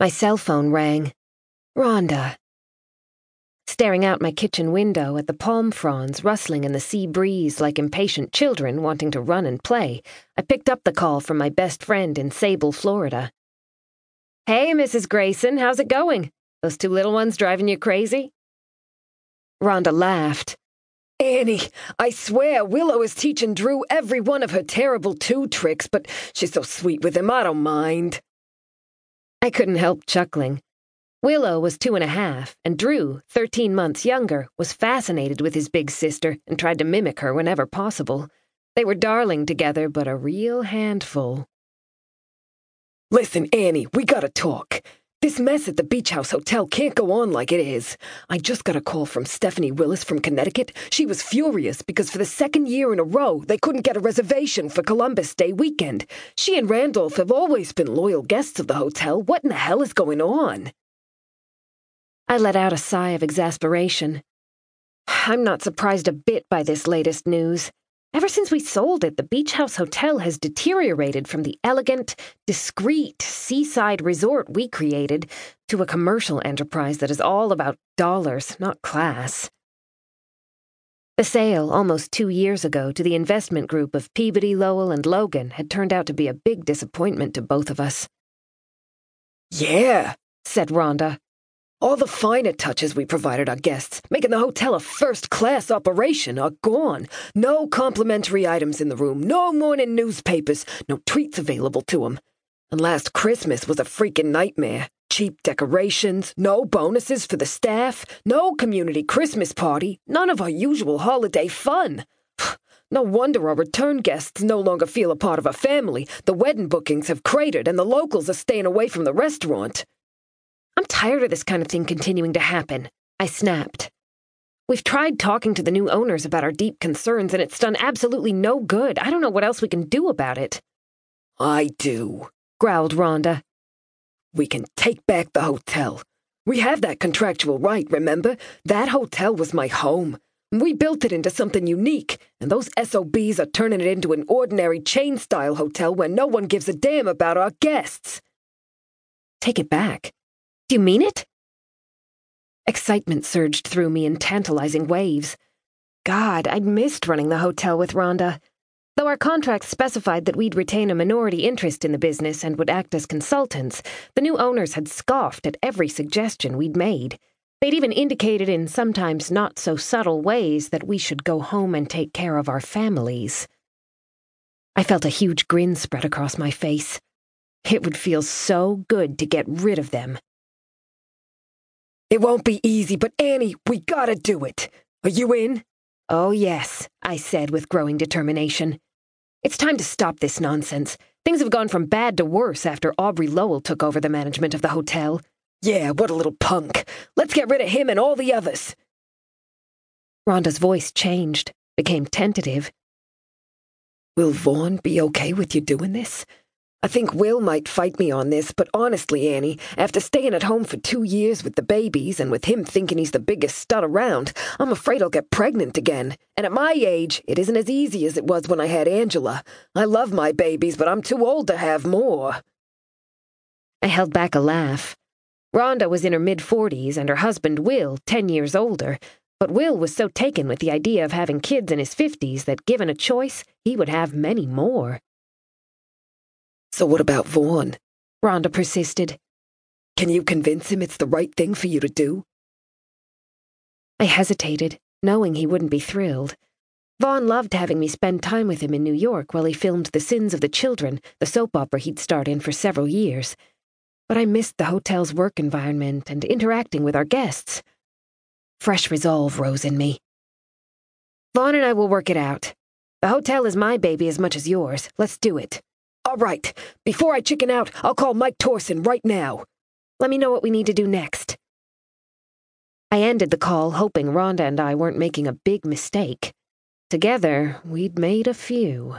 My cell phone rang. Rhonda. Staring out my kitchen window at the palm fronds rustling in the sea breeze like impatient children wanting to run and play, I picked up the call from my best friend in Sabal, Florida. Hey, Mrs. Grayson, how's it going? Those two little ones driving you crazy? Rhonda laughed. Annie, I swear Willow is teaching Drew every one of her terrible two tricks, but she's so sweet with him, I don't mind. I couldn't help chuckling. Willow was two and a half, and Drew, 13 months younger, was fascinated with his big sister and tried to mimic her whenever possible. They were darling together, but a real handful. Listen, Annie, we gotta talk. This mess at the Beach House Hotel can't go on like it is. I just got a call from Stephanie Willis from Connecticut. She was furious because for the second year in a row, they couldn't get a reservation for Columbus Day weekend. She and Randolph have always been loyal guests of the hotel. What in the hell is going on? I let out a sigh of exasperation. I'm not surprised a bit by this latest news. Ever since we sold it, the Beach House Hotel has deteriorated from the elegant, discreet seaside resort we created to a commercial enterprise that is all about dollars, not class. The sale, almost two years ago, to the investment group of Peabody, Lowell, and Logan had turned out to be a big disappointment to both of us. Yeah, said Rhonda, all the finer touches we provided our guests, making the hotel a first class operation, are gone. No complimentary items in the room, no morning newspapers, no treats available to them. And last Christmas was a freaking nightmare. Cheap decorations, no bonuses for the staff, no community Christmas party, none of our usual holiday fun. No wonder our return guests no longer feel a part of a family. The wedding bookings have cratered, and the locals are staying away from the restaurant. I'm tired of this kind of thing continuing to happen, I snapped. We've tried talking to the new owners about our deep concerns, and it's done absolutely no good. I don't know what else we can do about it. I do, growled Rhonda. We can take back the hotel. We have that contractual right, remember? That hotel was my home. We built it into something unique, and those SOBs are turning it into an ordinary chain style hotel where no one gives a damn about our guests. Take it back? Do you mean it? Excitement surged through me in tantalizing waves. God, I'd missed running the hotel with Rhonda. Though our contract specified that we'd retain a minority interest in the business and would act as consultants, the new owners had scoffed at every suggestion we'd made. They'd even indicated in sometimes not so subtle ways that we should go home and take care of our families. I felt a huge grin spread across my face. It would feel so good to get rid of them. It won't be easy, but Annie, we gotta do it. Are you in? Oh, yes, I said with growing determination. It's time to stop this nonsense. Things have gone from bad to worse after Aubrey Lowell took over the management of the hotel. Yeah, what a little punk. Let's get rid of him and all the others. Rhonda's voice changed, became tentative. Will Vaughn be okay with you doing this? I think Will might fight me on this, but honestly, Annie, after staying at home for two years with the babies and with him thinking he's the biggest stud around, I'm afraid I'll get pregnant again. And at my age, it isn't as easy as it was when I had Angela. I love my babies, but I'm too old to have more. I held back a laugh. Rhonda was in her mid 40s and her husband, Will, 10 years older, but Will was so taken with the idea of having kids in his 50s that given a choice, he would have many more. So what about Vaughn? Rhonda persisted. Can you convince him it's the right thing for you to do? I hesitated, knowing he wouldn't be thrilled. Vaughn loved having me spend time with him in New York while he filmed The Sins of the Children, the soap opera he'd starred in for several years. But I missed the hotel's work environment and interacting with our guests. Fresh resolve rose in me. Vaughn and I will work it out. The hotel is my baby as much as yours. Let's do it. All right. Before I chicken out, I'll call Mike Torson right now. Let me know what we need to do next. I ended the call hoping Rhonda and I weren't making a big mistake. Together, we'd made a few.